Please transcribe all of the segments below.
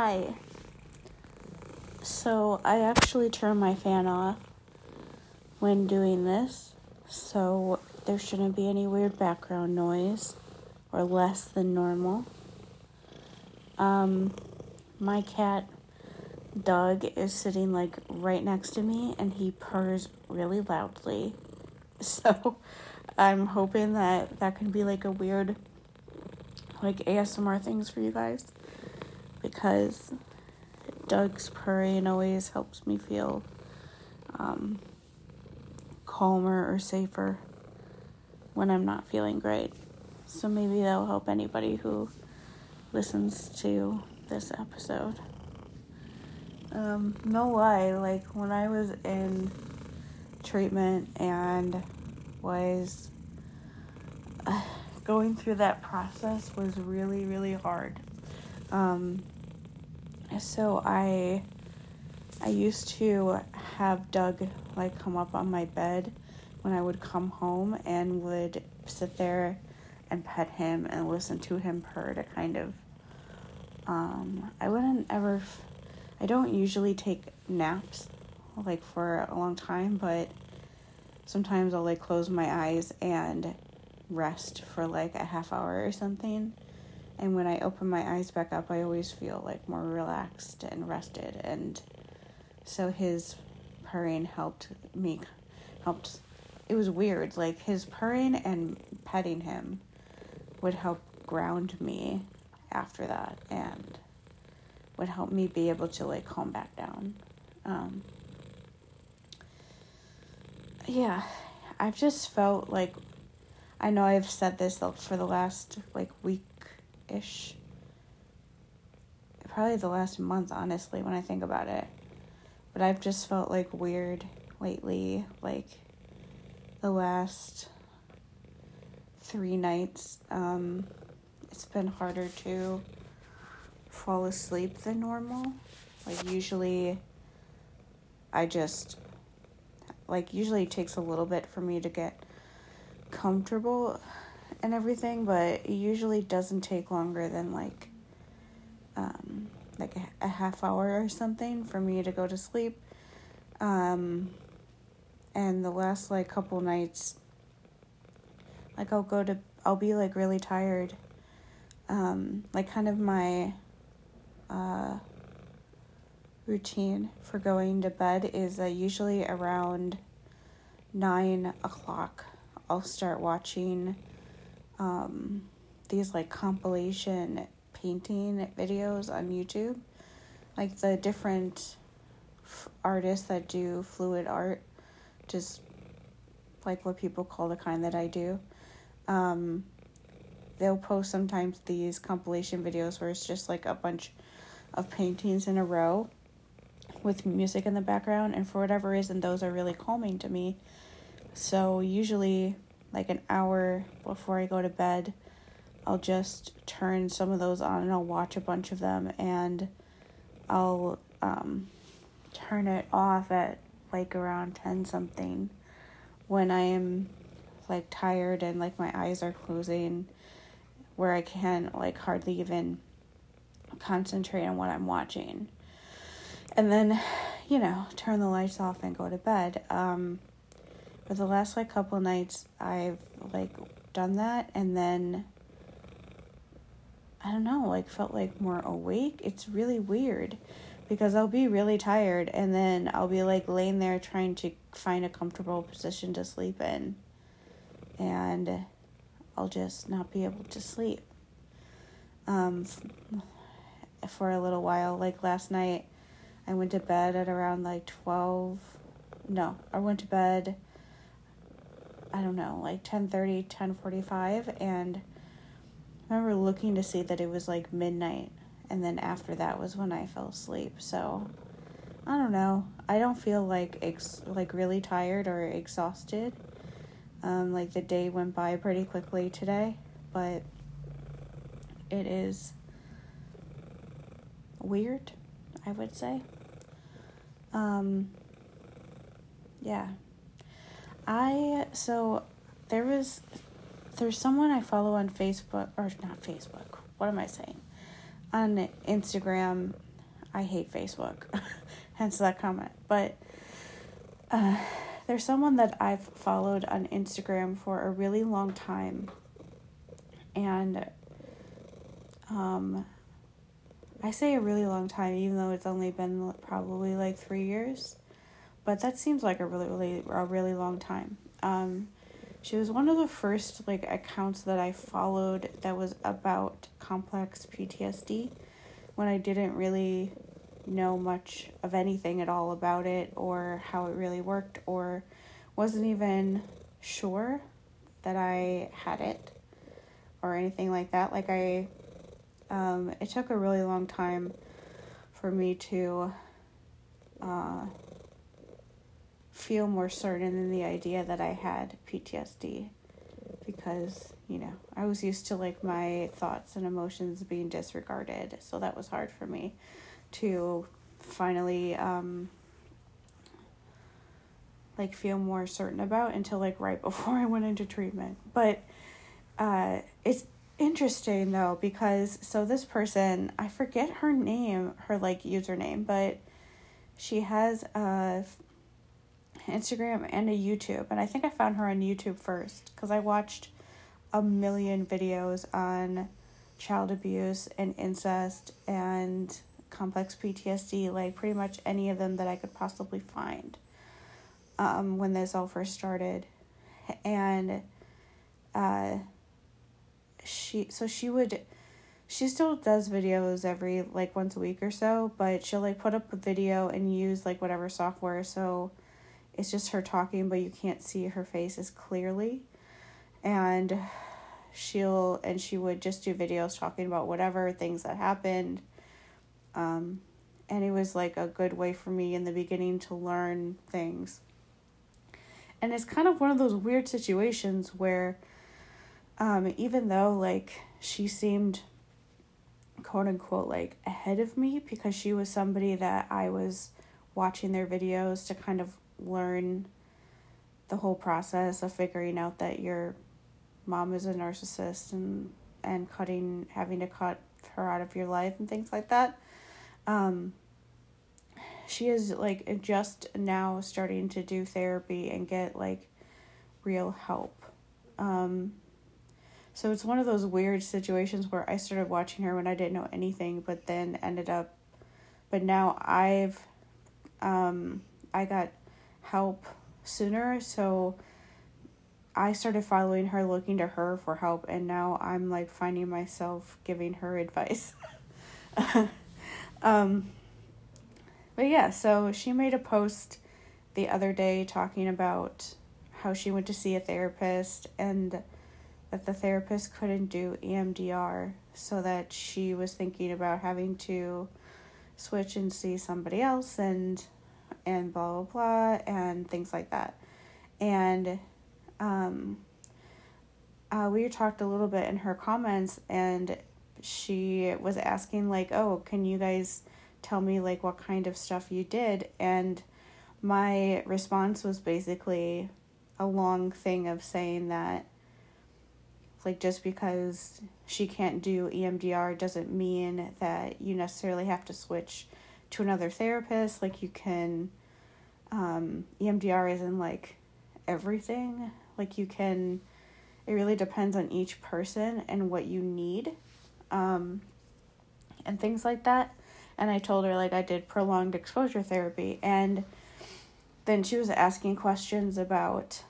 Hi. So I actually turn my fan off when doing this, so there shouldn't be any weird background noise or less than normal. Um, my cat Doug is sitting like right next to me and he purrs really loudly. So I'm hoping that that can be like a weird like ASMR things for you guys because Doug's purring always helps me feel um, calmer or safer when I'm not feeling great. So maybe that'll help anybody who listens to this episode. Um, no lie, like when I was in treatment and was uh, going through that process was really, really hard. Um, so I I used to have Doug like come up on my bed when I would come home and would sit there and pet him and listen to him purr to kind of um, I wouldn't ever I don't usually take naps like for a long time, but sometimes I'll like close my eyes and rest for like a half hour or something. And when I open my eyes back up, I always feel like more relaxed and rested. And so his purring helped me, helped. It was weird. Like his purring and petting him would help ground me after that. And would help me be able to like calm back down. Um, yeah, I've just felt like I know I've said this for the last like week ish, probably the last month, honestly, when I think about it. But I've just felt like weird lately, like the last three nights. Um, it's been harder to fall asleep than normal. Like, usually, I just, like, usually it takes a little bit for me to get comfortable and everything, but it usually doesn't take longer than, like, um, like a, a half hour or something for me to go to sleep. Um, and the last, like, couple nights, like, I'll go to, I'll be, like, really tired. Um, like, kind of my uh, routine for going to bed is uh, usually around nine o'clock. I'll start watching um, these like compilation painting videos on YouTube, like the different f- artists that do fluid art, just like what people call the kind that I do. Um, they'll post sometimes these compilation videos where it's just like a bunch of paintings in a row with music in the background and for whatever reason those are really calming to me so usually like an hour before i go to bed i'll just turn some of those on and i'll watch a bunch of them and i'll um, turn it off at like around 10 something when i am like tired and like my eyes are closing where i can't like hardly even concentrate on what I'm watching. And then, you know, turn the lights off and go to bed. Um, for the last like couple nights, I've like done that and then I don't know, like felt like more awake. It's really weird because I'll be really tired and then I'll be like laying there trying to find a comfortable position to sleep in and I'll just not be able to sleep. Um, for a little while. Like last night, I went to bed at around like 12. No, I went to bed, I don't know, like 10.30, 10.45. And I remember looking to see that it was like midnight. And then after that was when I fell asleep. So I don't know. I don't feel like ex- like really tired or exhausted. Um, like the day went by pretty quickly today, but it is weird, I would say. Um, yeah. I, so there was, there's someone I follow on Facebook, or not Facebook, what am I saying? On Instagram, I hate Facebook, hence that comment. But uh, there's someone that I've followed on Instagram for a really long time, and um, I say a really long time, even though it's only been probably like three years, but that seems like a really, really, a really long time. Um, she was one of the first like accounts that I followed that was about complex PTSD when I didn't really know much of anything at all about it or how it really worked or wasn't even sure that I had it or anything like that. Like I um, it took a really long time for me to uh, feel more certain in the idea that I had PTSD because, you know, I was used to like my thoughts and emotions being disregarded. So that was hard for me to finally um, like feel more certain about until like right before I went into treatment. But uh, it's interesting though because so this person I forget her name, her like username, but she has a Instagram and a YouTube, and I think I found her on YouTube first because I watched a million videos on child abuse and incest and complex PTSD, like pretty much any of them that I could possibly find um, when this all first started. And uh, she so she would she still does videos every like once a week or so, but she'll like put up a video and use like whatever software so it's just her talking but you can't see her face as clearly. And she'll and she would just do videos talking about whatever things that happened. Um and it was like a good way for me in the beginning to learn things. And it's kind of one of those weird situations where um, even though like she seemed quote unquote like ahead of me because she was somebody that I was watching their videos to kind of learn the whole process of figuring out that your mom is a narcissist and and cutting having to cut her out of your life and things like that. Um, she is like just now starting to do therapy and get like real help. Um, so it's one of those weird situations where I started watching her when I didn't know anything, but then ended up, but now I've, um, I got help sooner, so I started following her, looking to her for help, and now I'm like finding myself giving her advice. um, but yeah, so she made a post the other day talking about how she went to see a therapist and that the therapist couldn't do EMDR, so that she was thinking about having to switch and see somebody else and and blah blah blah and things like that. And um uh, we talked a little bit in her comments and she was asking like oh can you guys tell me like what kind of stuff you did and my response was basically a long thing of saying that like just because she can't do EMDR doesn't mean that you necessarily have to switch to another therapist. Like you can um EMDR isn't like everything. Like you can it really depends on each person and what you need. Um and things like that. And I told her like I did prolonged exposure therapy and then she was asking questions about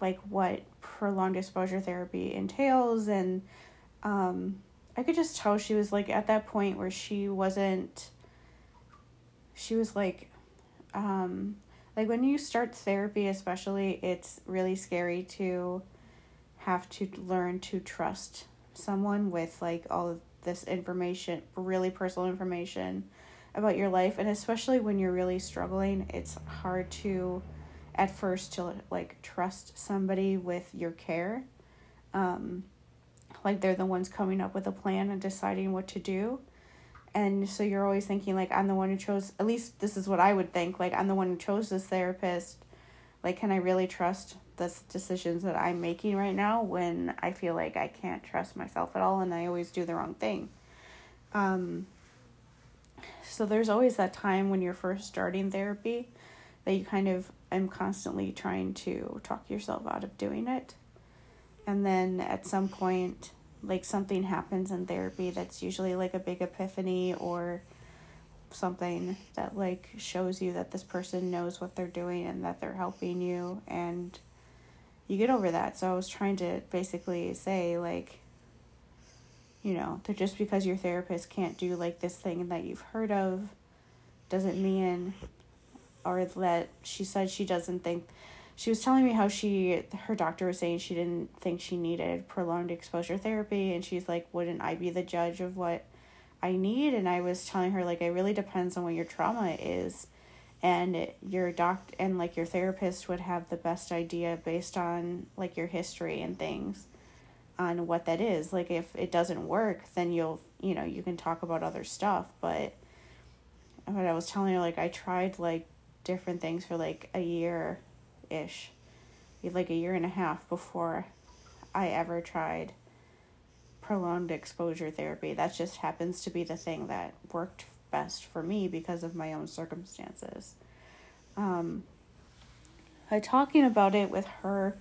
like what prolonged exposure therapy entails and um, I could just tell she was like at that point where she wasn't she was like um like when you start therapy especially it's really scary to have to learn to trust someone with like all of this information really personal information about your life and especially when you're really struggling it's hard to at first to like trust somebody with your care. Um, like they're the ones coming up with a plan and deciding what to do. And so you're always thinking like I'm the one who chose at least this is what I would think, like I'm the one who chose this therapist. Like can I really trust the decisions that I'm making right now when I feel like I can't trust myself at all and I always do the wrong thing. Um so there's always that time when you're first starting therapy that you kind of am constantly trying to talk yourself out of doing it. And then at some point, like something happens in therapy that's usually like a big epiphany or something that like shows you that this person knows what they're doing and that they're helping you and you get over that. So I was trying to basically say like you know, that just because your therapist can't do like this thing that you've heard of doesn't mean or that she said she doesn't think she was telling me how she her doctor was saying she didn't think she needed prolonged exposure therapy and she's like wouldn't I be the judge of what I need? And I was telling her like it really depends on what your trauma is and your doc and like your therapist would have the best idea based on like your history and things on what that is. Like if it doesn't work then you'll you know you can talk about other stuff. But but I was telling her like I tried like different things for like a year ish like a year and a half before I ever tried prolonged exposure therapy that just happens to be the thing that worked best for me because of my own circumstances um I talking about it with her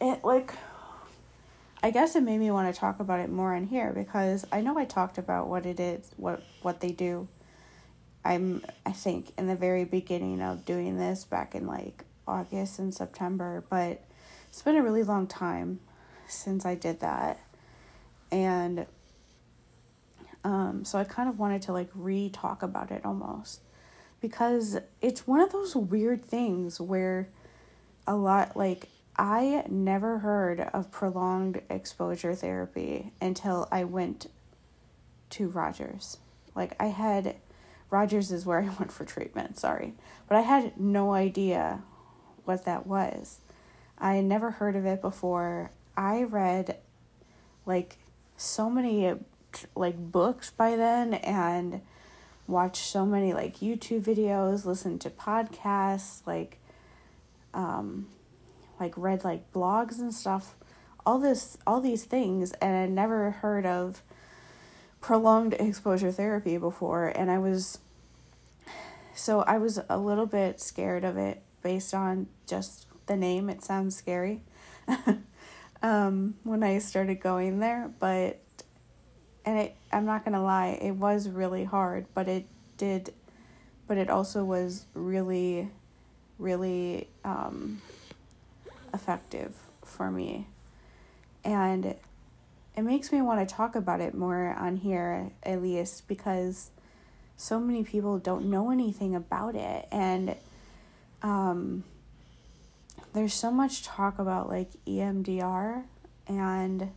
it like I guess it made me want to talk about it more in here because I know I talked about what it is, what what they do. I'm I think in the very beginning of doing this back in like August and September, but it's been a really long time since I did that. And um so I kind of wanted to like re-talk about it almost because it's one of those weird things where a lot like I never heard of prolonged exposure therapy until I went to Rogers. Like, I had, Rogers is where I went for treatment, sorry. But I had no idea what that was. I had never heard of it before. I read, like, so many, like, books by then and watched so many, like, YouTube videos, listened to podcasts, like, um, like read like blogs and stuff, all this all these things and I never heard of prolonged exposure therapy before and I was so I was a little bit scared of it based on just the name. It sounds scary. um, when I started going there, but and it I'm not to lie, it was really hard, but it did but it also was really really um effective for me. And it makes me want to talk about it more on here, at least, because so many people don't know anything about it. And um, there's so much talk about like EMDR, and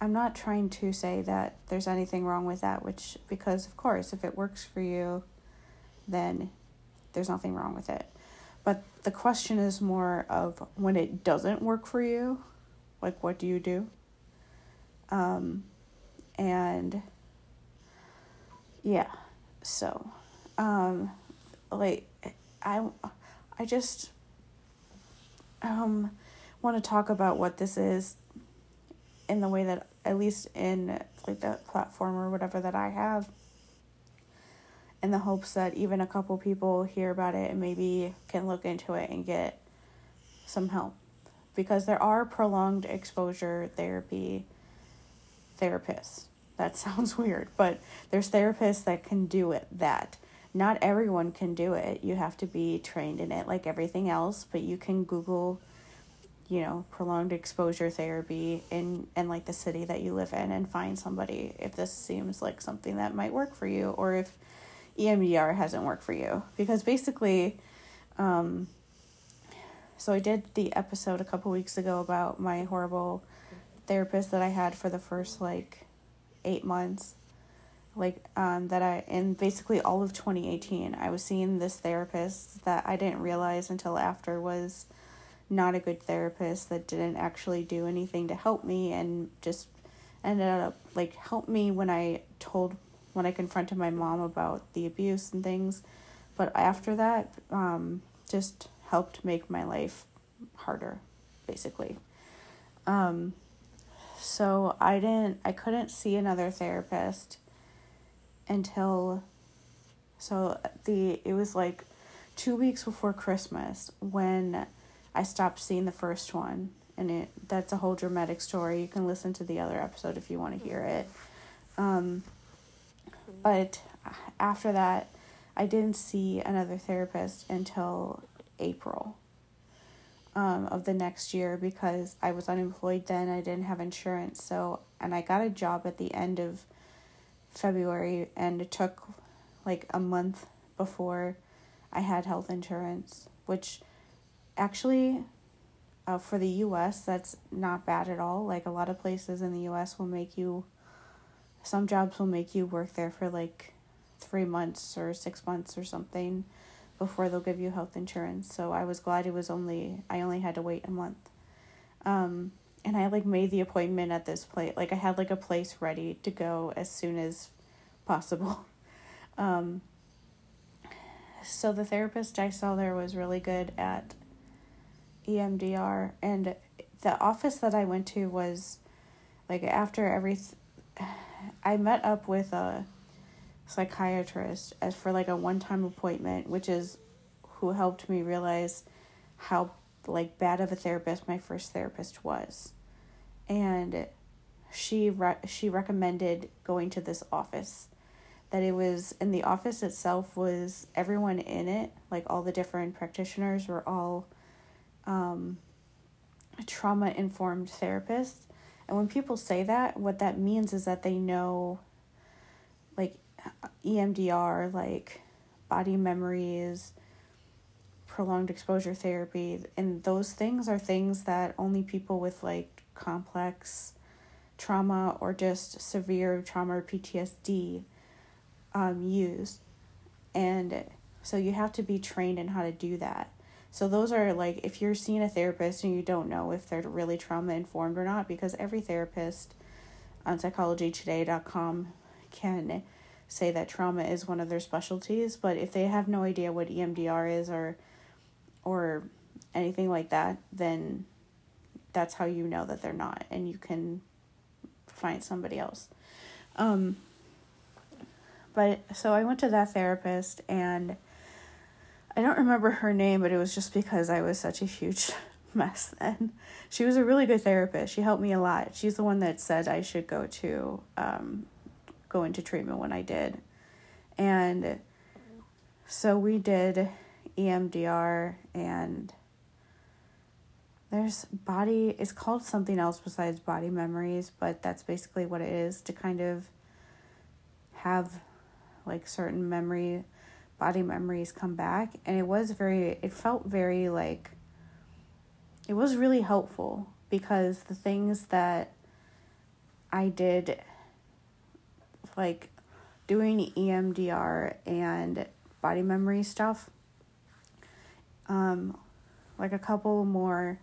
I'm not trying to say that there's anything wrong with that, which, because of course, if it works for you, then there's nothing wrong with it. But the question is more of when it doesn't work for you, like what do you do? Um, and yeah, so um, like I, I just um, want to talk about what this is in the way that at least in like the platform or whatever that I have in the hopes that even a couple people hear about it and maybe can look into it and get some help. Because there are prolonged exposure therapy therapists. That sounds weird, but there's therapists that can do it that. Not everyone can do it. You have to be trained in it like everything else, but you can Google you know prolonged exposure therapy in in like the city that you live in and find somebody if this seems like something that might work for you or if EMDR hasn't worked for you because basically, um, so I did the episode a couple weeks ago about my horrible therapist that I had for the first like eight months. Like, um, that I, in basically all of 2018, I was seeing this therapist that I didn't realize until after was not a good therapist that didn't actually do anything to help me and just ended up like help me when I told when I confronted my mom about the abuse and things. But after that, um, just helped make my life harder, basically. Um, so I didn't, I couldn't see another therapist until so the it was like two weeks before Christmas when I stopped seeing the first one and it that's a whole dramatic story. You can listen to the other episode if you want to hear it. Um, but after that, I didn't see another therapist until April um, of the next year because I was unemployed then. I didn't have insurance. So, and I got a job at the end of February, and it took like a month before I had health insurance, which actually uh, for the US, that's not bad at all. Like a lot of places in the US will make you, some jobs will make you work there for like three months or six months or something before they'll give you health insurance. So I was glad it was only I only had to wait a month. Um, and I like made the appointment at this place. Like I had like a place ready to go as soon as possible. Um, so the therapist I saw there was really good at EMDR and the office that I went to was like after every th- I met up with a psychiatrist as for like a one-time appointment which is who helped me realize how like bad of a therapist my first therapist was. And she re- she recommended going to this office. That it was in the office itself was everyone in it like all the different practitioners were all um, trauma informed therapists. And when people say that what that means is that they know like EMDR, like body memories, prolonged exposure therapy, and those things are things that only people with like complex trauma or just severe trauma or PTSD um, use. And so you have to be trained in how to do that. So those are like if you're seeing a therapist and you don't know if they're really trauma informed or not, because every therapist on psychologytoday.com can say that trauma is one of their specialties, but if they have no idea what EMDR is or or anything like that, then that's how you know that they're not and you can find somebody else. Um but so I went to that therapist and I don't remember her name, but it was just because I was such a huge mess then. She was a really good therapist. She helped me a lot. She's the one that said I should go to um, go into treatment when I did. And so we did EMDR and there's body it's called something else besides body memories, but that's basically what it is to kind of have like certain memory body memories come back and it was very it felt very like it was really helpful because the things that I did like doing EMDR and body memory stuff. Um, like a couple more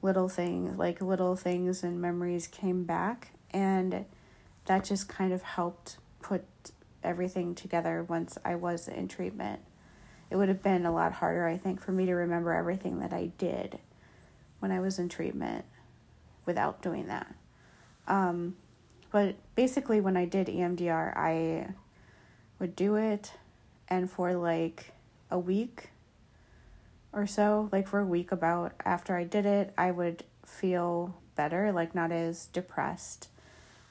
little things, like little things and memories came back, and that just kind of helped put everything together once I was in treatment. It would have been a lot harder, I think, for me to remember everything that I did when I was in treatment without doing that. Um, but basically, when I did EMDR, I would do it, and for like a week or so, like for a week about after I did it, I would feel better, like not as depressed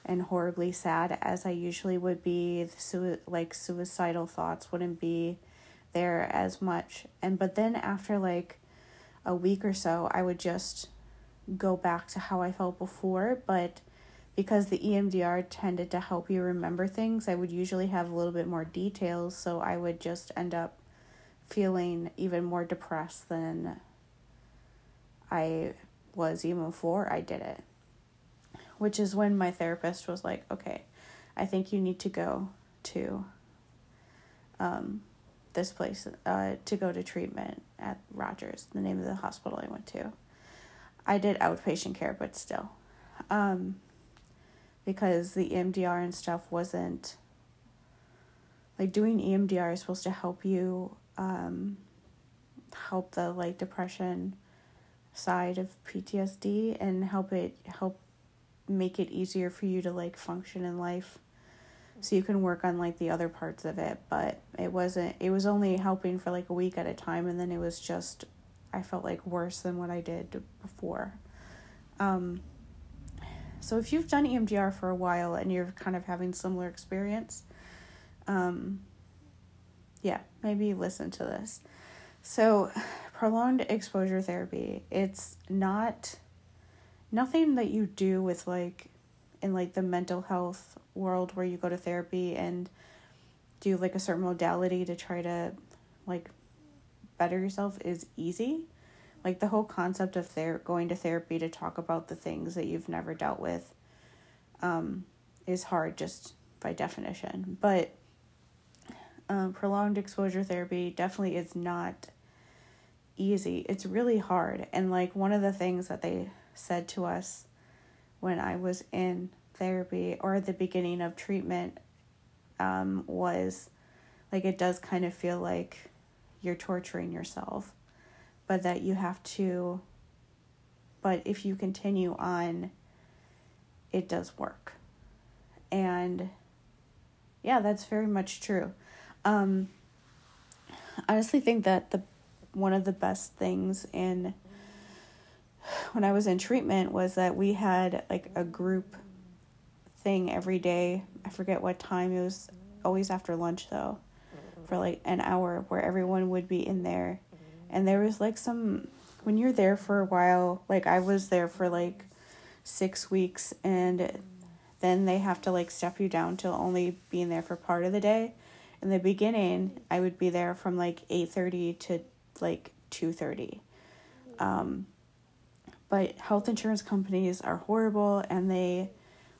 and horribly sad as I usually would be. The like suicidal thoughts wouldn't be there as much. And but then after like a week or so, I would just go back to how I felt before, but because the EMDR tended to help you remember things, I would usually have a little bit more details, so I would just end up feeling even more depressed than I was even before I did it. Which is when my therapist was like, okay, I think you need to go to um, this place uh, to go to treatment at Rogers, the name of the hospital I went to. I did outpatient care, but still. Um, because the EMDR and stuff wasn't like doing EMDR is supposed to help you um, help the like depression side of PTSD and help it help make it easier for you to like function in life. So you can work on like the other parts of it but it wasn't it was only helping for like a week at a time and then it was just i felt like worse than what i did before. Um so if you've done emdr for a while and you're kind of having similar experience um yeah maybe listen to this so prolonged exposure therapy it's not nothing that you do with like in like the mental health world where you go to therapy and do like a certain modality to try to like better yourself is easy. Like the whole concept of ther- going to therapy to talk about the things that you've never dealt with um, is hard just by definition. But um, prolonged exposure therapy definitely is not easy. It's really hard. And like one of the things that they said to us when I was in therapy or at the beginning of treatment um, was like it does kind of feel like you're torturing yourself, but that you have to, but if you continue on, it does work. And yeah, that's very much true. Um, I honestly think that the one of the best things in when I was in treatment was that we had like a group thing every day. I forget what time. It was always after lunch though, for like an hour where everyone would be in there. And there was like some when you're there for a while, like I was there for like 6 weeks and then they have to like step you down to only being there for part of the day. In the beginning, I would be there from like 8:30 to like 2:30. Um but health insurance companies are horrible and they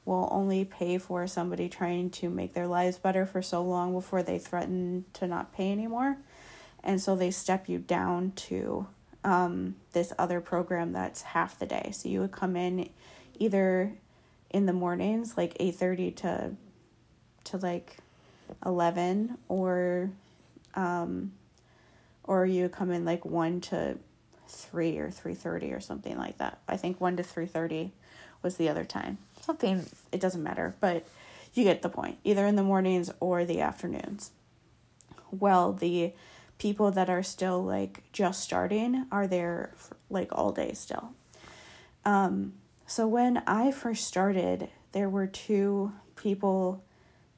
will only pay for somebody trying to make their lives better for so long before they threaten to not pay anymore. And so they step you down to um, this other program that's half the day. So you would come in either in the mornings, like 8.30 to, to like 11 or, um, or you come in like 1 to 3 or 3.30 or something like that. I think 1 to 3.30 was the other time. Something, it doesn't matter, but you get the point. Either in the mornings or the afternoons. Well, the people that are still like just starting are there for, like all day still. Um, so when I first started, there were two people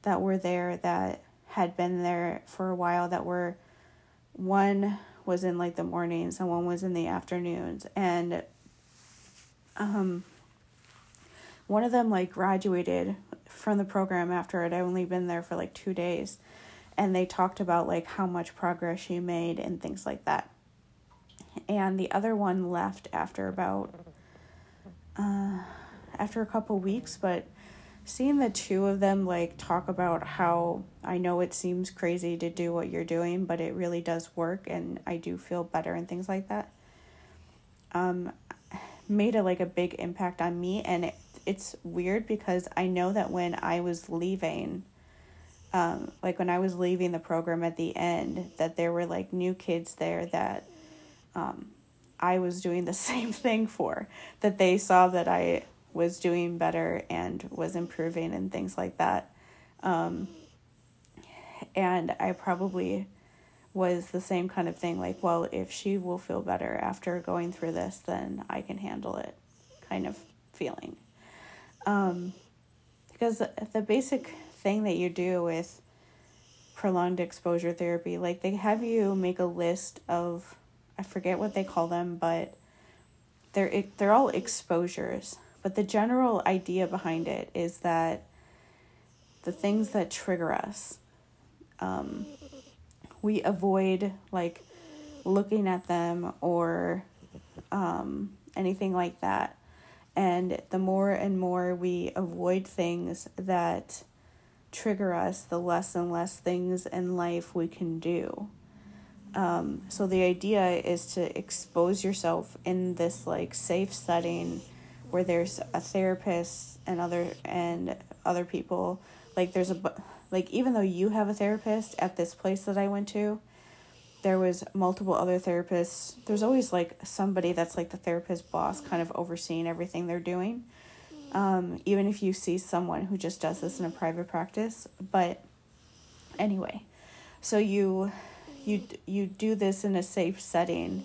that were there that had been there for a while that were one was in like the mornings and one was in the afternoons and um one of them like graduated from the program after it. I'd only been there for like two days. And they talked about like how much progress she made and things like that. And the other one left after about uh after a couple weeks, but seeing the two of them like talk about how I know it seems crazy to do what you're doing, but it really does work and I do feel better and things like that. Um made a like a big impact on me and it it's weird because I know that when I was leaving, um, like when I was leaving the program at the end, that there were like new kids there that um, I was doing the same thing for, that they saw that I was doing better and was improving and things like that. Um, and I probably was the same kind of thing like, well, if she will feel better after going through this, then I can handle it kind of feeling. Um, because the basic thing that you do with prolonged exposure therapy, like they have you make a list of, I forget what they call them, but they're they're all exposures. But the general idea behind it is that the things that trigger us, um, we avoid like looking at them or um, anything like that and the more and more we avoid things that trigger us, the less and less things in life we can do. Um, so the idea is to expose yourself in this like safe setting where there's a therapist and other and other people. Like there's a like even though you have a therapist at this place that I went to, there was multiple other therapists there's always like somebody that's like the therapist boss kind of overseeing everything they're doing Um, even if you see someone who just does this in a private practice, but anyway, so you you you do this in a safe setting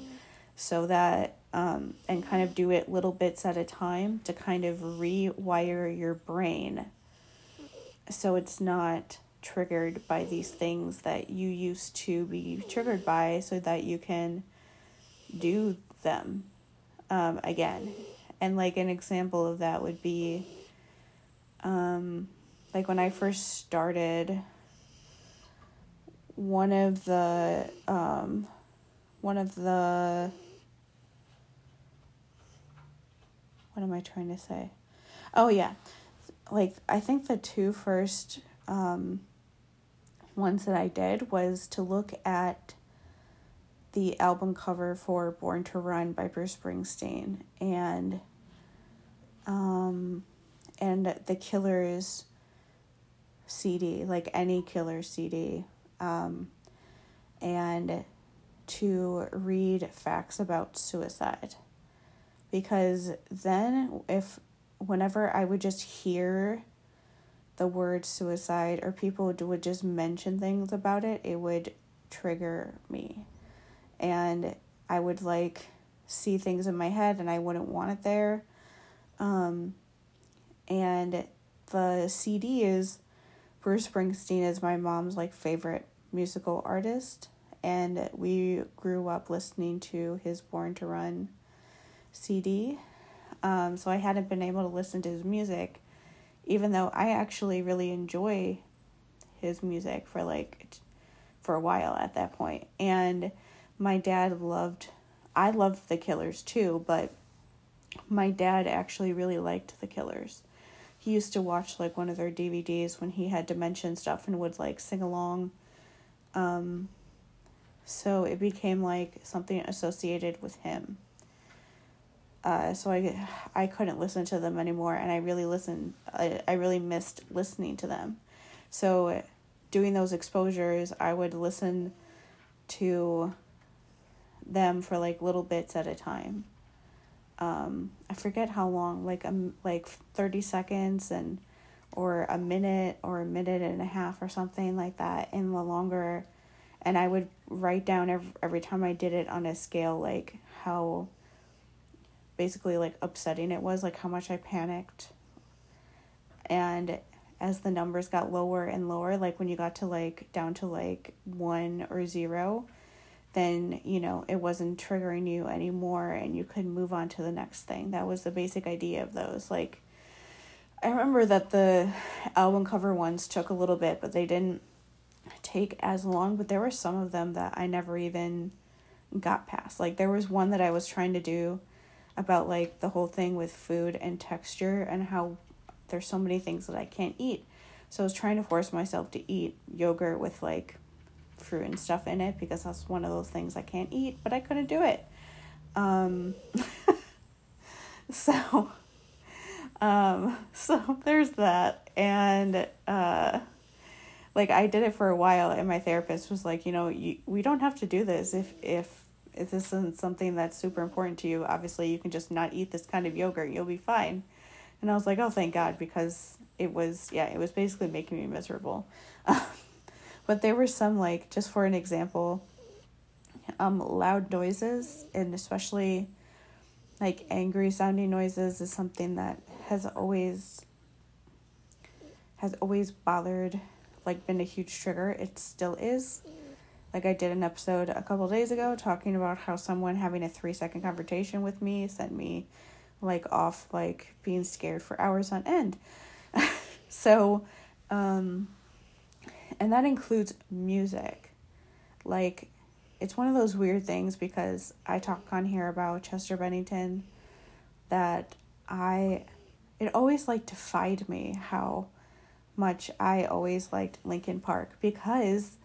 so that um, and kind of do it little bits at a time to kind of rewire your brain. So it's not triggered by these things that you used to be triggered by so that you can do them um, again. And like an example of that would be um, like when i first started one of the um, one of the what am I trying to say? Oh yeah, like I think the two first um, ones that I did was to look at the album cover for Born to Run by Bruce Springsteen and um and the Killers CD, like any Killer CD, um, and to read facts about suicide because then if whenever I would just hear the word suicide or people would, just mention things about it, it would trigger me. And I would like see things in my head and I wouldn't want it there. Um, and the CD is Bruce Springsteen is my mom's like favorite musical artist and we grew up listening to his Born to Run CD. Um, so I hadn't been able to listen to his music, even though I actually really enjoy his music for like for a while at that point. And my dad loved I loved the Killers too, but my dad actually really liked the Killers. He used to watch like one of their DVDs when he had dementia stuff and would like sing along. Um, so it became like something associated with him. Uh, so I I couldn't listen to them anymore, and I really listened. I I really missed listening to them. So, doing those exposures, I would listen to them for like little bits at a time. Um, I forget how long, like um, like thirty seconds and or a minute or a minute and a half or something like that. in the longer, and I would write down every every time I did it on a scale like how basically like upsetting it was, like how much I panicked. And as the numbers got lower and lower, like when you got to like down to like one or zero, then you know it wasn't triggering you anymore and you could move on to the next thing. That was the basic idea of those. Like, I remember that the album cover ones took a little bit, but they didn't take as long. But there were some of them that I never even got past. Like, there was one that I was trying to do about like the whole thing with food and texture and how there's so many things that I can't eat. So I was trying to force myself to eat yogurt with like fruit and stuff in it because that's one of those things I can't eat, but I couldn't do it. Um, so, um, so there's that. And, uh, like I did it for a while and my therapist was like, you know, you, we don't have to do this if, if if this isn't something that's super important to you, obviously you can just not eat this kind of yogurt. You'll be fine. And I was like, oh, thank God, because it was, yeah, it was basically making me miserable. but there were some, like, just for an example, um, loud noises, and especially like angry sounding noises, is something that has always has always bothered like been a huge trigger it still is like I did an episode a couple days ago talking about how someone having a three second confrontation with me sent me like off like being scared for hours on end. so, um, and that includes music. Like, it's one of those weird things because I talk on here about Chester Bennington that I, it always like defied me how much I always liked Linkin Park because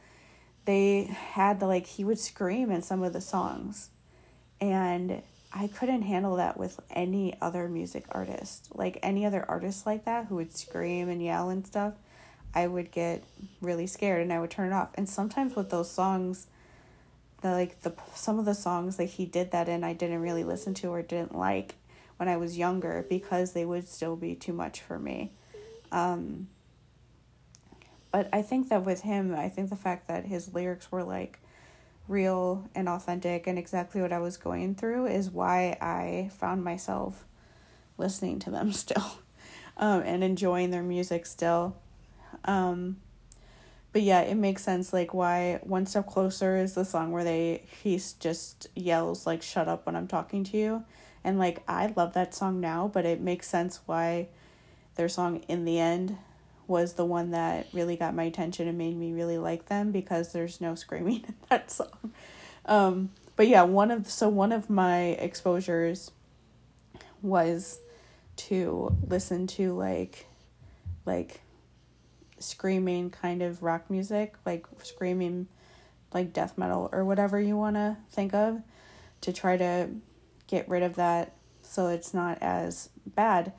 they had the like he would scream in some of the songs and I couldn't handle that with any other music artist. Like any other artist like that who would scream and yell and stuff, I would get really scared and I would turn it off. And sometimes with those songs, the like the some of the songs that he did that in I didn't really listen to or didn't like when I was younger because they would still be too much for me. Um, but I think that with him, I think the fact that his lyrics were like real and authentic and exactly what I was going through is why I found myself listening to them still um, and enjoying their music still. Um, but yeah, it makes sense like why One Step Closer is the song where they he just yells like shut up when I'm talking to you. And like I love that song now, but it makes sense why their song In the End was the one that really got my attention and made me really like them because there's no screaming in that song. Um, but yeah, one of so one of my exposures was to listen to like like screaming kind of rock music, like screaming like death metal or whatever you want to think of to try to get rid of that so it's not as bad.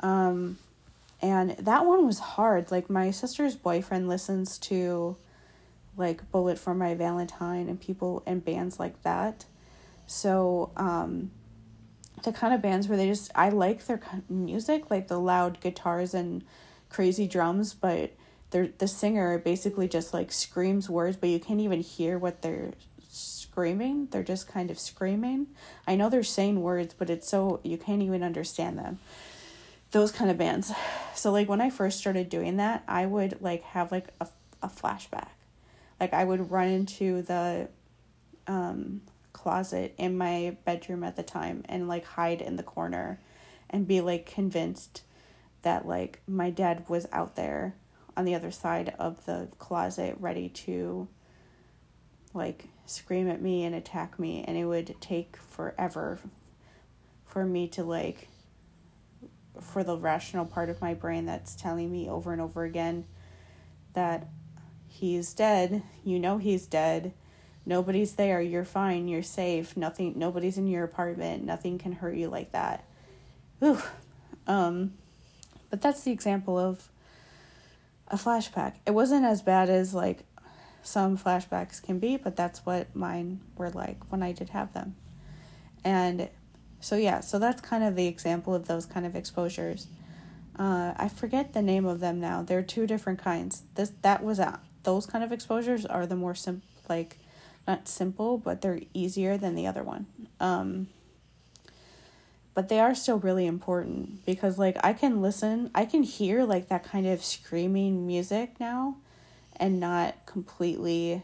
Um, and that one was hard. Like my sister's boyfriend listens to like Bullet for My Valentine and people and bands like that. So, um, the kind of bands where they just I like their music, like the loud guitars and crazy drums, but they're the singer basically just like screams words, but you can't even hear what they're screaming. They're just kind of screaming. I know they're saying words, but it's so you can't even understand them those kind of bands. So like when I first started doing that, I would like have like a, a flashback. Like I would run into the um closet in my bedroom at the time and like hide in the corner and be like convinced that like my dad was out there on the other side of the closet ready to like scream at me and attack me and it would take forever for me to like for the rational part of my brain that's telling me over and over again that he's dead. You know he's dead. Nobody's there. You're fine. You're safe. Nothing nobody's in your apartment. Nothing can hurt you like that. Ooh. Um but that's the example of a flashback. It wasn't as bad as like some flashbacks can be, but that's what mine were like when I did have them. And so yeah, so that's kind of the example of those kind of exposures. Uh, I forget the name of them now. There are two different kinds. This that was a, those kind of exposures are the more sim like not simple, but they're easier than the other one. Um, but they are still really important because like I can listen, I can hear like that kind of screaming music now and not completely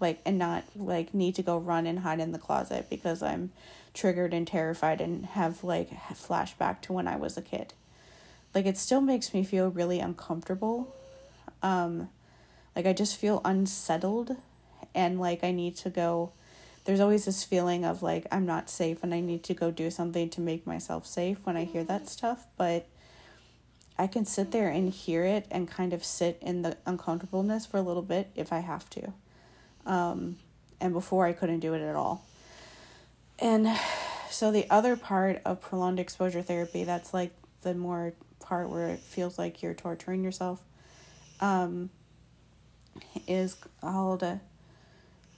like and not like need to go run and hide in the closet because I'm triggered and terrified and have like flashback to when I was a kid. Like it still makes me feel really uncomfortable. Um like I just feel unsettled and like I need to go there's always this feeling of like I'm not safe and I need to go do something to make myself safe when I hear that stuff, but I can sit there and hear it and kind of sit in the uncomfortableness for a little bit if I have to. Um, and before I couldn't do it at all. And so the other part of prolonged exposure therapy, that's like the more part where it feels like you're torturing yourself, um, is called. A,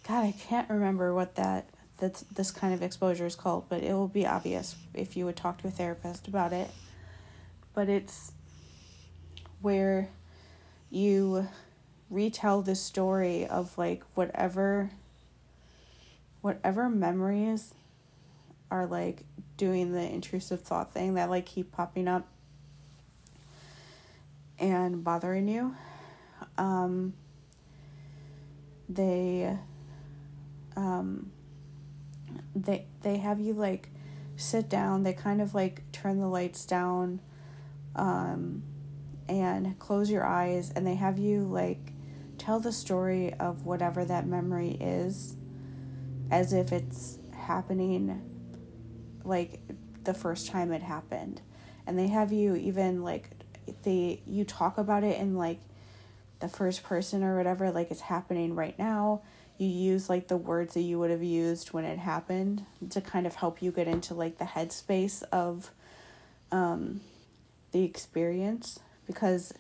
God, I can't remember what that that this kind of exposure is called, but it will be obvious if you would talk to a therapist about it. But it's where you retell the story of like whatever whatever memories are like doing the intrusive thought thing that like keep popping up and bothering you um they um they they have you like sit down they kind of like turn the lights down um and close your eyes and they have you like tell the story of whatever that memory is as if it's happening like the first time it happened. And they have you even like they you talk about it in like the first person or whatever like it's happening right now. You use like the words that you would have used when it happened to kind of help you get into like the headspace of um the experience. Because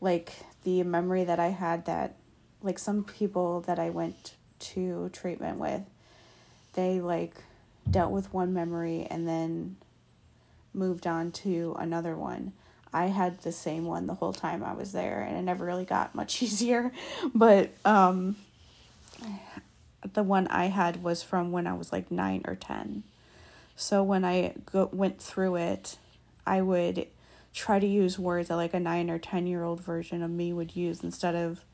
like the memory that I had that like some people that I went to treatment with they like dealt with one memory and then moved on to another one. I had the same one the whole time I was there, and it never really got much easier. But um, the one I had was from when I was like nine or ten. So when I go, went through it, I would try to use words that like a nine or ten year old version of me would use instead of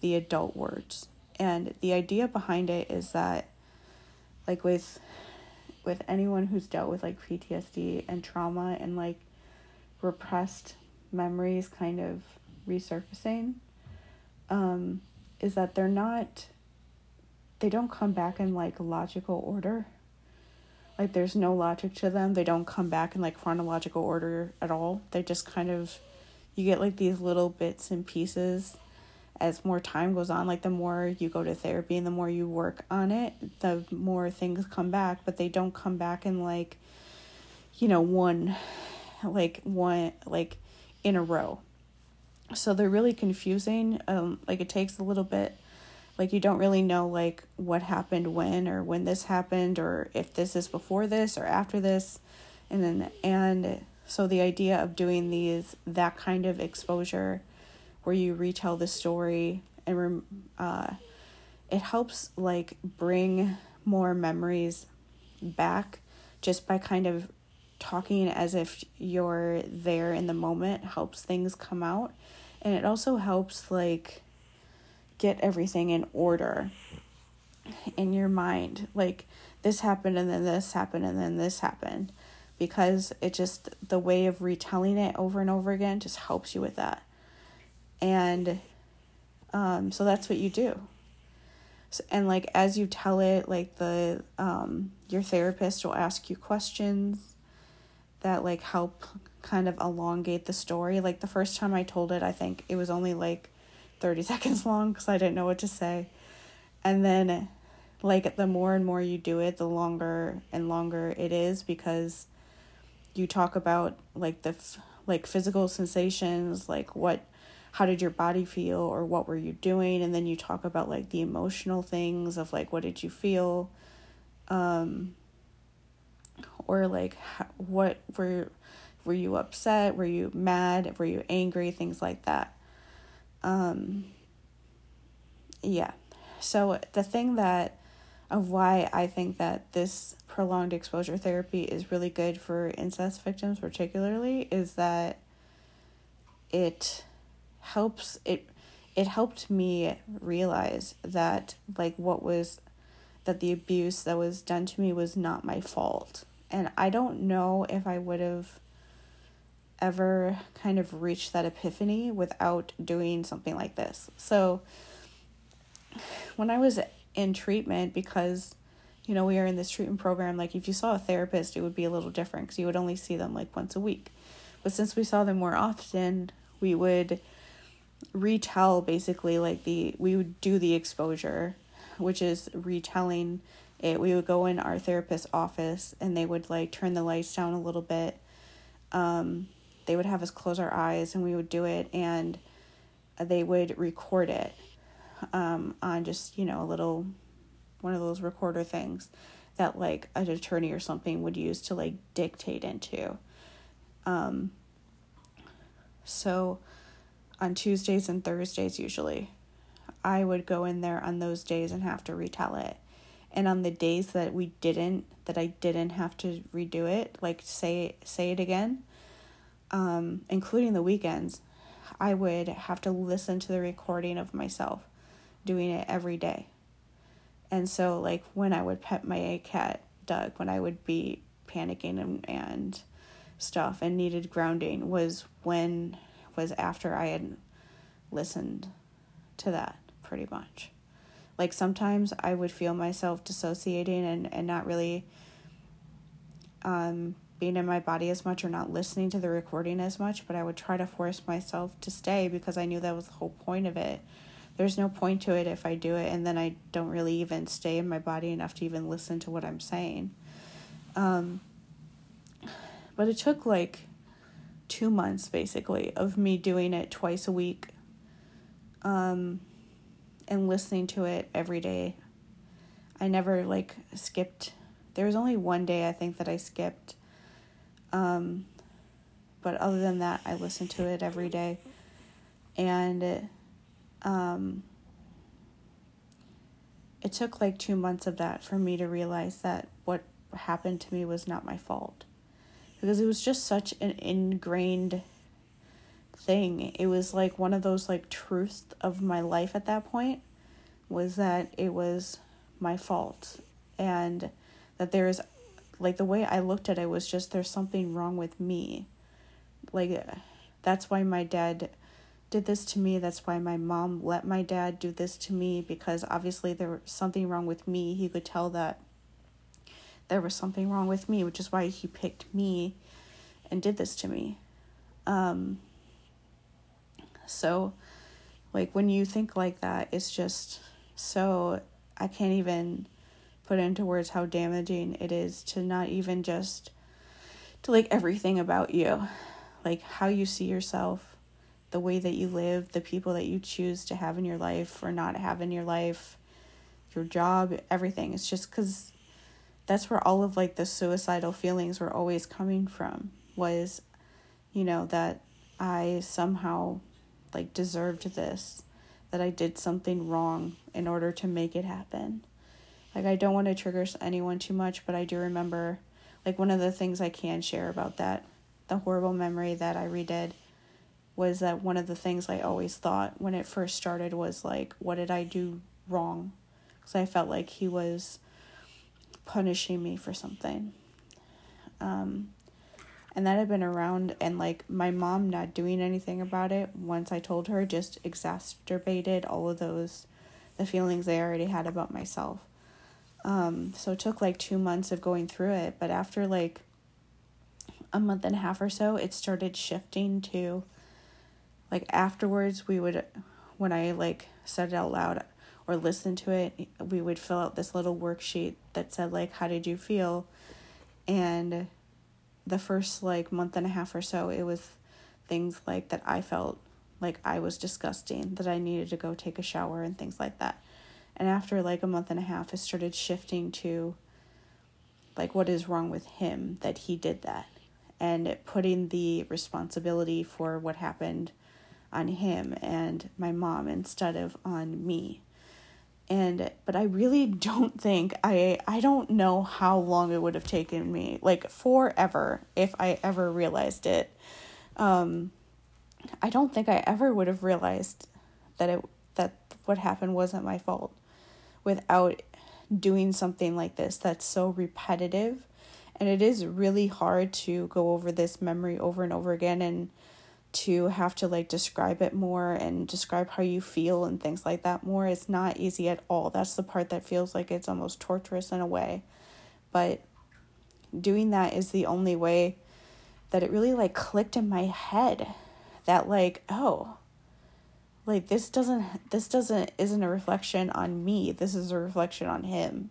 the adult words. And the idea behind it is that, like with with anyone who's dealt with like PTSD and trauma and like repressed memories kind of resurfacing um, is that they're not they don't come back in like logical order. Like there's no logic to them. They don't come back in like chronological order at all. They just kind of you get like these little bits and pieces as more time goes on like the more you go to therapy and the more you work on it the more things come back but they don't come back in like you know one like one like in a row. So they're really confusing um like it takes a little bit like you don't really know like what happened when or when this happened or if this is before this or after this. And then and so the idea of doing these that kind of exposure where you retell the story and uh, it helps like bring more memories back just by kind of talking as if you're there in the moment helps things come out. And it also helps like get everything in order in your mind. Like this happened and then this happened and then this happened. Because it just the way of retelling it over and over again just helps you with that and um, so that's what you do. So, and like as you tell it like the um, your therapist will ask you questions that like help kind of elongate the story. Like the first time i told it i think it was only like 30 seconds long because i didn't know what to say. And then like the more and more you do it the longer and longer it is because you talk about like the f- like physical sensations like what how did your body feel or what were you doing? And then you talk about like the emotional things of like what did you feel? Um or like what were were you upset? Were you mad? Were you angry? Things like that. Um yeah. So the thing that of why I think that this prolonged exposure therapy is really good for incest victims particularly is that it helps it it helped me realize that like what was that the abuse that was done to me was not my fault. And i don't know if i would have ever kind of reached that epiphany without doing something like this. So when i was in treatment because you know we are in this treatment program like if you saw a therapist it would be a little different because you would only see them like once a week. But since we saw them more often we would retell basically like the we would do the exposure which is retelling it. We would go in our therapist's office and they would like turn the lights down a little bit. Um, they would have us close our eyes and we would do it and they would record it um, on just you know a little one of those recorder things that like an attorney or something would use to like dictate into. Um, so on Tuesdays and Thursdays usually. I would go in there on those days and have to retell it. And on the days that we didn't that I didn't have to redo it, like say say it again, um, including the weekends, I would have to listen to the recording of myself doing it every day. And so like when I would pet my cat Doug, when I would be panicking and, and stuff and needed grounding was when was after I had listened to that pretty much. Like sometimes I would feel myself dissociating and, and not really um, being in my body as much or not listening to the recording as much, but I would try to force myself to stay because I knew that was the whole point of it. There's no point to it if I do it and then I don't really even stay in my body enough to even listen to what I'm saying. Um, but it took like two months basically of me doing it twice a week um, and listening to it every day. I never like skipped. There was only one day I think that I skipped Um, but other than that, I listened to it every day. And um, it took like two months of that for me to realize that what happened to me was not my fault. Because it was just such an ingrained thing. It was like one of those like truths of my life at that point was that it was my fault and that there is like the way I looked at it was just there's something wrong with me. Like that's why my dad did this to me. That's why my mom let my dad do this to me because obviously there was something wrong with me. He could tell that there was something wrong with me, which is why he picked me and did this to me. Um so like when you think like that, it's just so I can't even put into words how damaging it is to not even just to like everything about you, like how you see yourself, the way that you live, the people that you choose to have in your life or not have in your life, your job, everything. It's just cuz that's where all of like the suicidal feelings were always coming from was you know that I somehow like deserved this that I did something wrong in order to make it happen. Like, I don't want to trigger anyone too much, but I do remember, like, one of the things I can share about that, the horrible memory that I redid, was that one of the things I always thought when it first started was, like, what did I do wrong? Because I felt like he was punishing me for something. Um, and that had been around and like my mom not doing anything about it once i told her just exacerbated all of those the feelings i already had about myself um, so it took like two months of going through it but after like a month and a half or so it started shifting to like afterwards we would when i like said it out loud or listen to it we would fill out this little worksheet that said like how did you feel? And the first like month and a half or so, it was things like that I felt like I was disgusting, that I needed to go take a shower and things like that. And after like a month and a half, it started shifting to like what is wrong with him that he did that. And putting the responsibility for what happened on him and my mom instead of on me and but i really don't think i i don't know how long it would have taken me like forever if i ever realized it. Um i don't think i ever would have realized that it that what happened wasn't my fault without doing something like this that's so repetitive. And it is really hard to go over this memory over and over again. And to have to like describe it more and describe how you feel and things like that more is not easy at all. That's the part that feels like it's almost torturous in a way. But doing that is the only way that it really like clicked in my head that like, oh, like this doesn't this doesn't isn't a reflection on me. This is a reflection on him.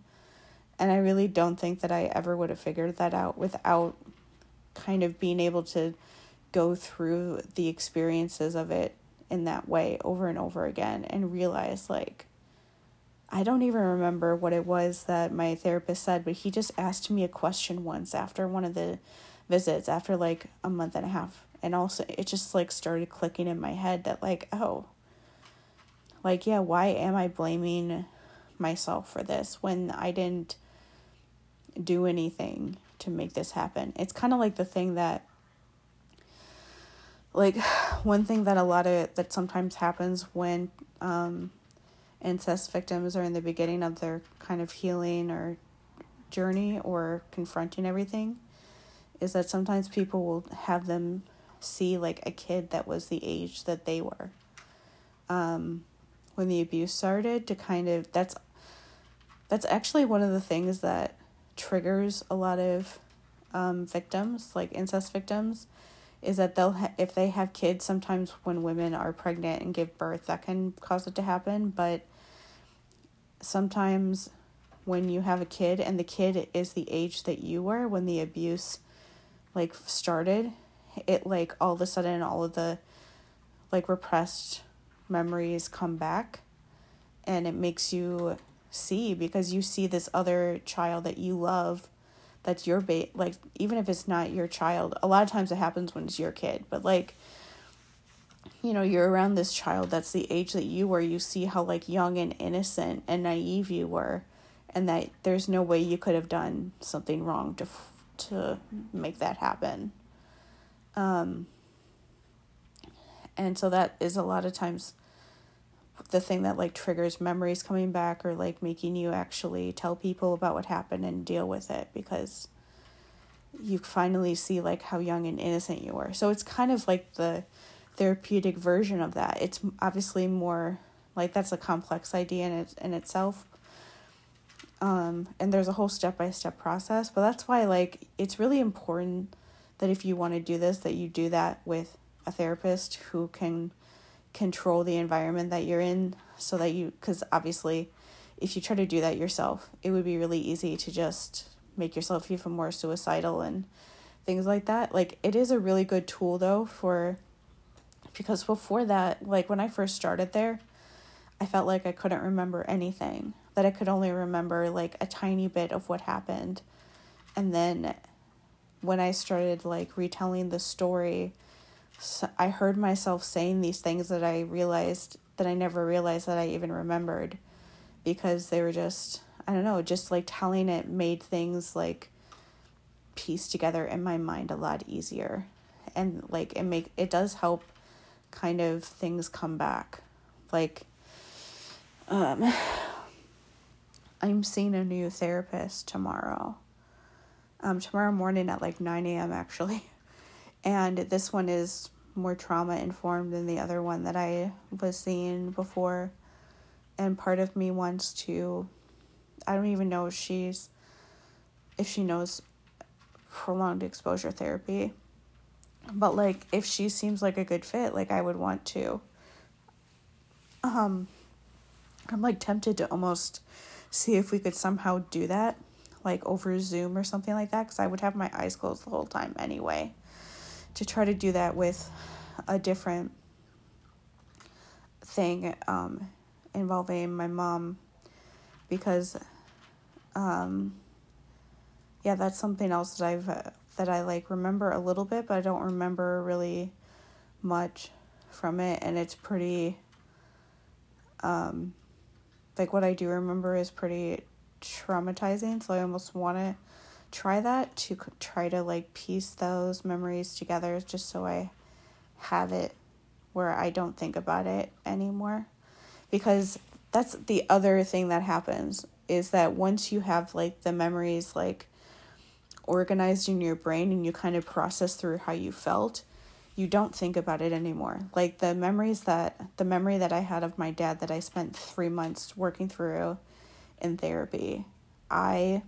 And I really don't think that I ever would have figured that out without kind of being able to go through the experiences of it in that way over and over again and realize like I don't even remember what it was that my therapist said, but he just asked me a question once after one of the visits after like a month and a half. And also it just like started clicking in my head that like, oh, like yeah, why am I blaming myself for this when I didn't do anything to make this happen? It's kind of like the thing that like one thing that a lot of that sometimes happens when um, incest victims are in the beginning of their kind of healing or journey or confronting everything is that sometimes people will have them see like a kid that was the age that they were. Um, when the abuse started to kind of that's that's actually one of the things that triggers a lot of um, victims like incest victims is that they'll ha- if they have kids sometimes when women are pregnant and give birth that can cause it to happen but sometimes when you have a kid and the kid is the age that you were when the abuse like started it like all of a sudden all of the like repressed memories come back and it makes you see because you see this other child that you love that's your bait like even if it's not your child a lot of times it happens when it's your kid but like you know you're around this child that's the age that you were you see how like young and innocent and naive you were and that there's no way you could have done something wrong to to make that happen. Um and so that is a lot of times the thing that like triggers memories coming back or like making you actually tell people about what happened and deal with it because you finally see like how young and innocent you were. So it's kind of like the therapeutic version of that. It's obviously more like that's a complex idea in it in itself. Um, and there's a whole step by step process, but that's why like it's really important that if you want to do this, that you do that with a therapist who can control the environment that you're in so that you because obviously if you try to do that yourself it would be really easy to just make yourself even more suicidal and things like that. Like it is a really good tool though for because before that like when i first started there i felt like i couldn't remember anything that i could only remember like a tiny bit of what happened. And then when i started like retelling the story I heard myself saying these things that I realized that I never realized that I even remembered because they were just I don't know, just like telling it made things like piece together in my mind a lot easier. And like it make it does help kind of things come back. Like um I'm seeing a new therapist tomorrow. Um tomorrow morning at like 9 a.m. actually. And this one is more trauma informed than the other one that I was seeing before. And part of me wants to I don't even know if she's if she knows prolonged exposure therapy. But like if she seems like a good fit, like I would want to um I'm like tempted to almost see if we could somehow do that like over Zoom or something like that cuz I would have my eyes closed the whole time anyway to try to do that with a different thing um, involving my mom because um, yeah that's something else that I've uh, that I like remember a little bit but I don't remember really much from it. And it's pretty um like what I do remember is pretty traumatizing so I almost want to try that to try to like piece those memories together just so I have it where I don't think about it anymore. Because that's the other thing that happens is that once you have like the memories like organized in your brain and you kind of process through how you felt, you don't think about it anymore. Like the memories that the memory that I had of my dad that I spent 3 months working through in therapy. I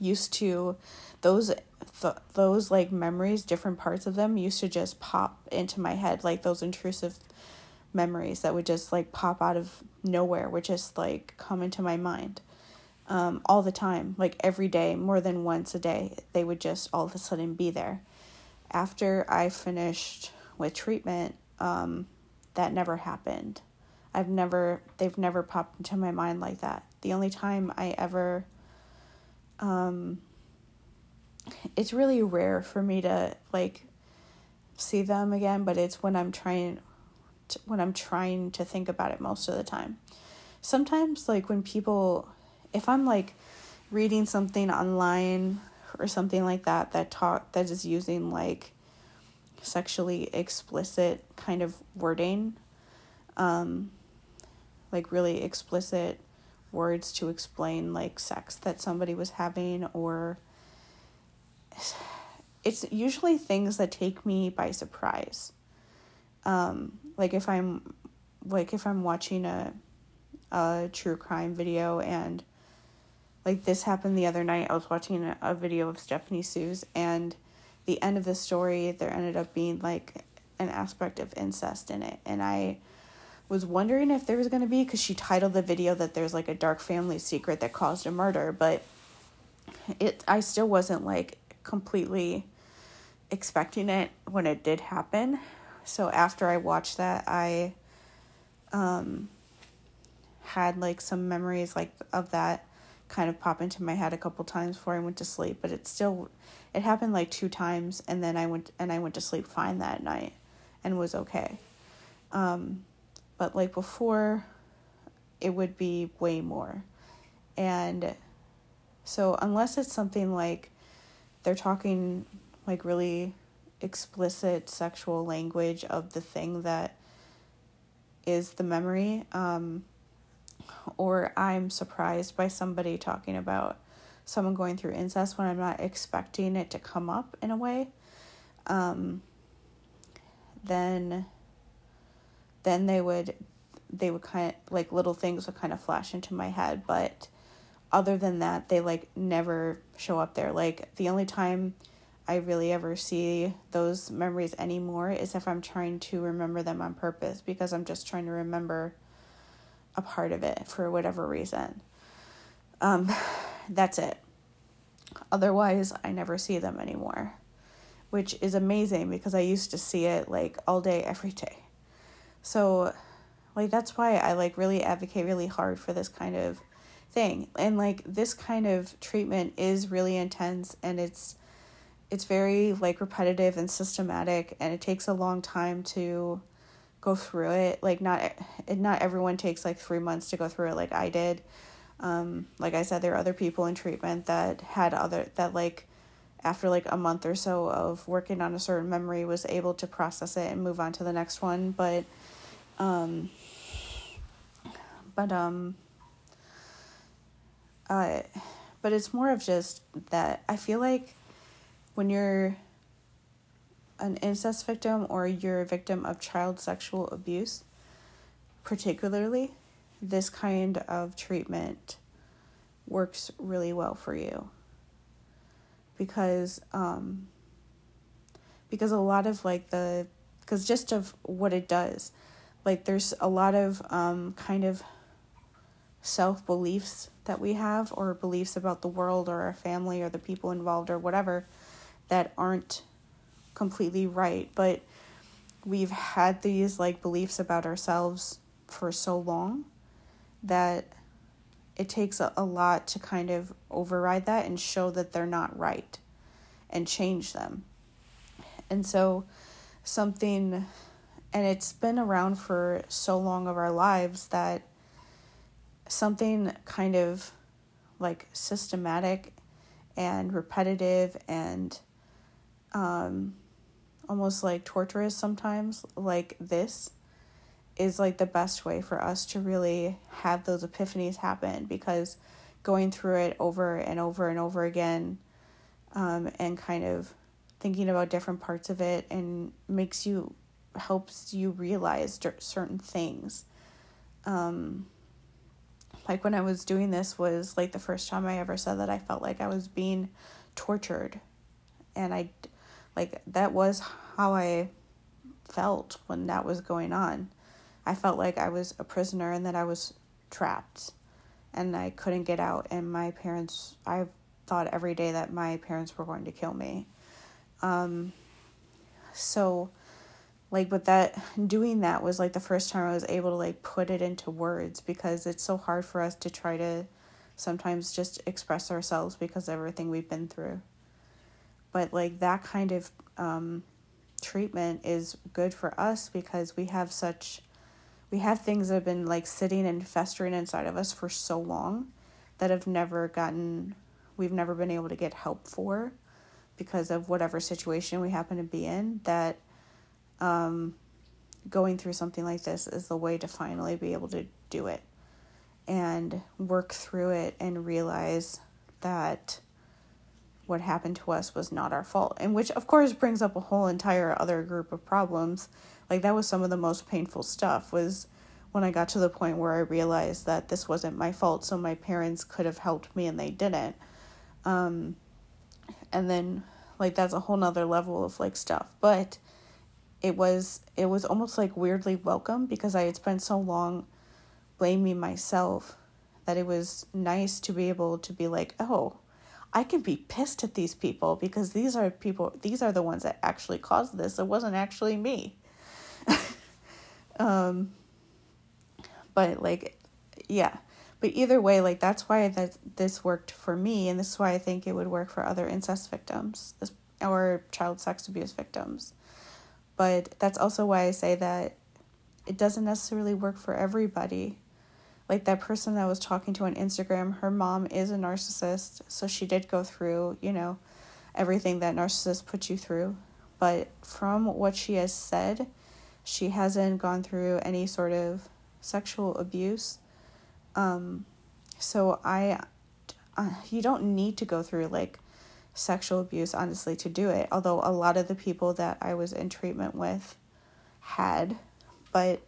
used to those th- those like memories different parts of them used to just pop into my head like those intrusive memories that would just like pop out of nowhere would just like come into my mind um, all the time like every day more than once a day they would just all of a sudden be there. After i finished with treatment um, that never happened. I've never they've never popped into my mind like that. The only time i ever um, it's really rare for me to like see them again, but it's when I'm trying to, when I'm trying to think about it most of the time. Sometimes like when people if I'm like reading something online or something like that that talk that is using like sexually explicit kind of wording um like really explicit words to explain like sex that somebody was having or it's usually things that take me by surprise. Um like if i'm like if i'm watching a a true crime video and like this happened the other night i was watching a, a video of Stephanie Soo's and the end of the story there ended up being like an aspect of incest in it. And i was wondering if there was going to be because she titled the video that there's like a dark family secret that caused a murder but it i still wasn't like completely expecting it when it did happen so after i watched that i um had like some memories like of that kind of pop into my head a couple times before I went to sleep, but it still it happened like two times and then I went and I went to sleep fine that night and was okay. Um, but like before it would be way more. And so unless it's something like they're talking like really explicit sexual language of the thing that is the memory um, or I'm surprised by somebody talking about someone going through incest when I'm not expecting it to come up in a way, um, then then they would they would kind of like little things would kind of flash into my head, but other than that, they like never show up there. Like the only time I really ever see those memories anymore is if I'm trying to remember them on purpose because I'm just trying to remember a part of it for whatever reason. Um, that's it. Otherwise, I never see them anymore, which is amazing because I used to see it like all day, every day. So, like, that's why I like really advocate really hard for this kind of thing. And like, this kind of treatment is really intense and it's it's very like repetitive and systematic and it takes a long time to go through it. Like not not everyone takes like three months to go through it like I did. Um, like I said, there are other people in treatment that had other that like after like a month or so of working on a certain memory was able to process it and move on to the next one. But um but um uh but it's more of just that I feel like when you're an incest victim or you're a victim of child sexual abuse, particularly, this kind of treatment works really well for you. Because um because a lot of like the because just of what it does, like there's a lot of um kind of self beliefs that we have or beliefs about the world or our family or the people involved or whatever that aren't completely right, but we've had these like beliefs about ourselves for so long that it takes a, a lot to kind of override that and show that they're not right and change them. And so something and it's been around for so long of our lives that something kind of like systematic and repetitive and um almost like torturous sometimes, like this, is like the best way for us to really have those epiphanies happen because going through it over and over and over again um, and kind of thinking about different parts of it and makes you helps you realize certain things um, like when i was doing this was like the first time i ever said that i felt like i was being tortured and i like that was how I felt when that was going on. I felt like I was a prisoner and that I was trapped and I couldn't get out and my parents I thought every day that my parents were going to kill me. Um so like but that doing that was like the first time I was able to like put it into words because it's so hard for us to try to sometimes just express ourselves because of everything we've been through. But like that kind of um treatment is good for us because we have such we have things that have been like sitting and festering inside of us for so long that have never gotten we've never been able to get help for because of whatever situation we happen to be in that um, going through something like this is the way to finally be able to do it and work through it and realize that what happened to us was not our fault. And which, of course, brings up a whole entire other group of problems. Like, that was some of the most painful stuff, was when I got to the point where I realized that this wasn't my fault, so my parents could have helped me and they didn't. Um, and then, like, that's a whole nother level of, like, stuff. But it was, it was almost, like, weirdly welcome because I had spent so long blaming myself that it was nice to be able to be like, oh, I can be pissed at these people because these are people these are the ones that actually caused this. It wasn't actually me. um but like yeah. But either way, like that's why that this worked for me, and this is why I think it would work for other incest victims or child sex abuse victims. But that's also why I say that it doesn't necessarily work for everybody. Like that person that I was talking to on Instagram, her mom is a narcissist, so she did go through, you know, everything that narcissists put you through. But from what she has said, she hasn't gone through any sort of sexual abuse um, so I, uh, you don't need to go through like sexual abuse, honestly, to do it. Although a lot of the people that I was in treatment with had, but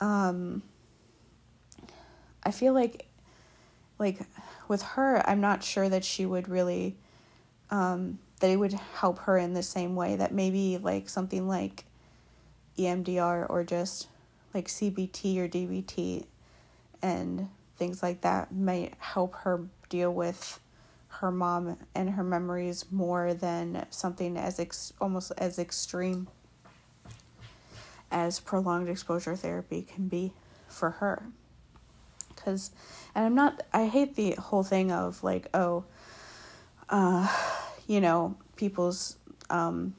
um, I feel like, like with her, I'm not sure that she would really, um, that it would help her in the same way that maybe like something like EMDR or just like CBT or DBT and things like that might help her deal with her mom and her memories more than something as ex- almost as extreme as prolonged exposure therapy can be for her because and i'm not i hate the whole thing of like oh uh you know people's um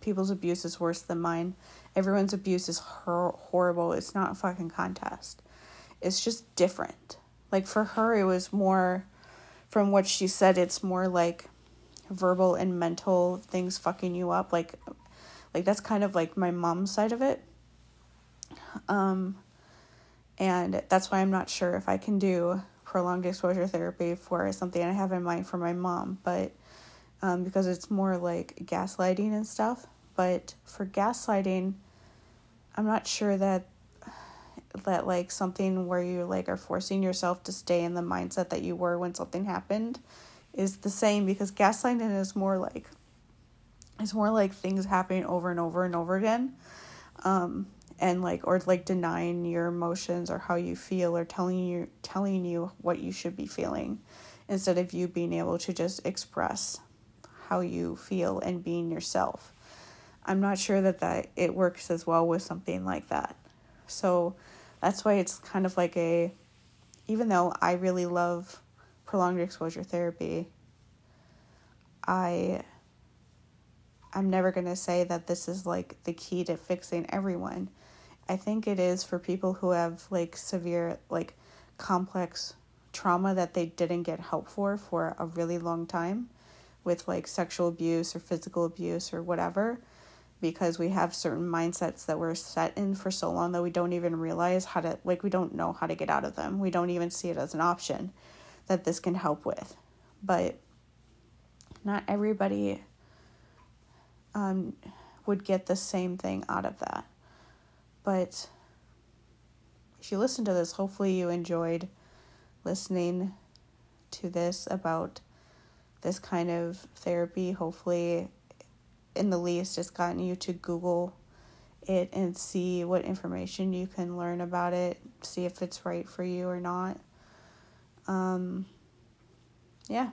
people's abuse is worse than mine everyone's abuse is hor- horrible. It's not a fucking contest. It's just different. Like for her, it was more, from what she said, it's more like verbal and mental things fucking you up. Like, like that's kind of like my mom's side of it. Um, and that's why I'm not sure if I can do prolonged exposure therapy for something I have in mind for my mom, but um, because it's more like gaslighting and stuff. But for gaslighting, I'm not sure that that like something where you like are forcing yourself to stay in the mindset that you were when something happened is the same because gaslighting is more like it's more like things happening over and over and over again um and like or like denying your emotions or how you feel or telling you telling you what you should be feeling instead of you being able to just express how you feel and being yourself I'm not sure that, that it works as well with something like that. So that's why it's kind of like a, even though I really love prolonged exposure therapy, I, I'm never going to say that this is like the key to fixing everyone. I think it is for people who have like severe, like complex trauma that they didn't get help for for a really long time with like sexual abuse or physical abuse or whatever because we have certain mindsets that we're set in for so long that we don't even realize how to like we don't know how to get out of them. We don't even see it as an option that this can help with. But not everybody um, would get the same thing out of that. But if you listen to this, hopefully you enjoyed listening to this about this kind of therapy. Hopefully in the least it's gotten you to Google it and see what information you can learn about it, see if it's right for you or not. Um, yeah.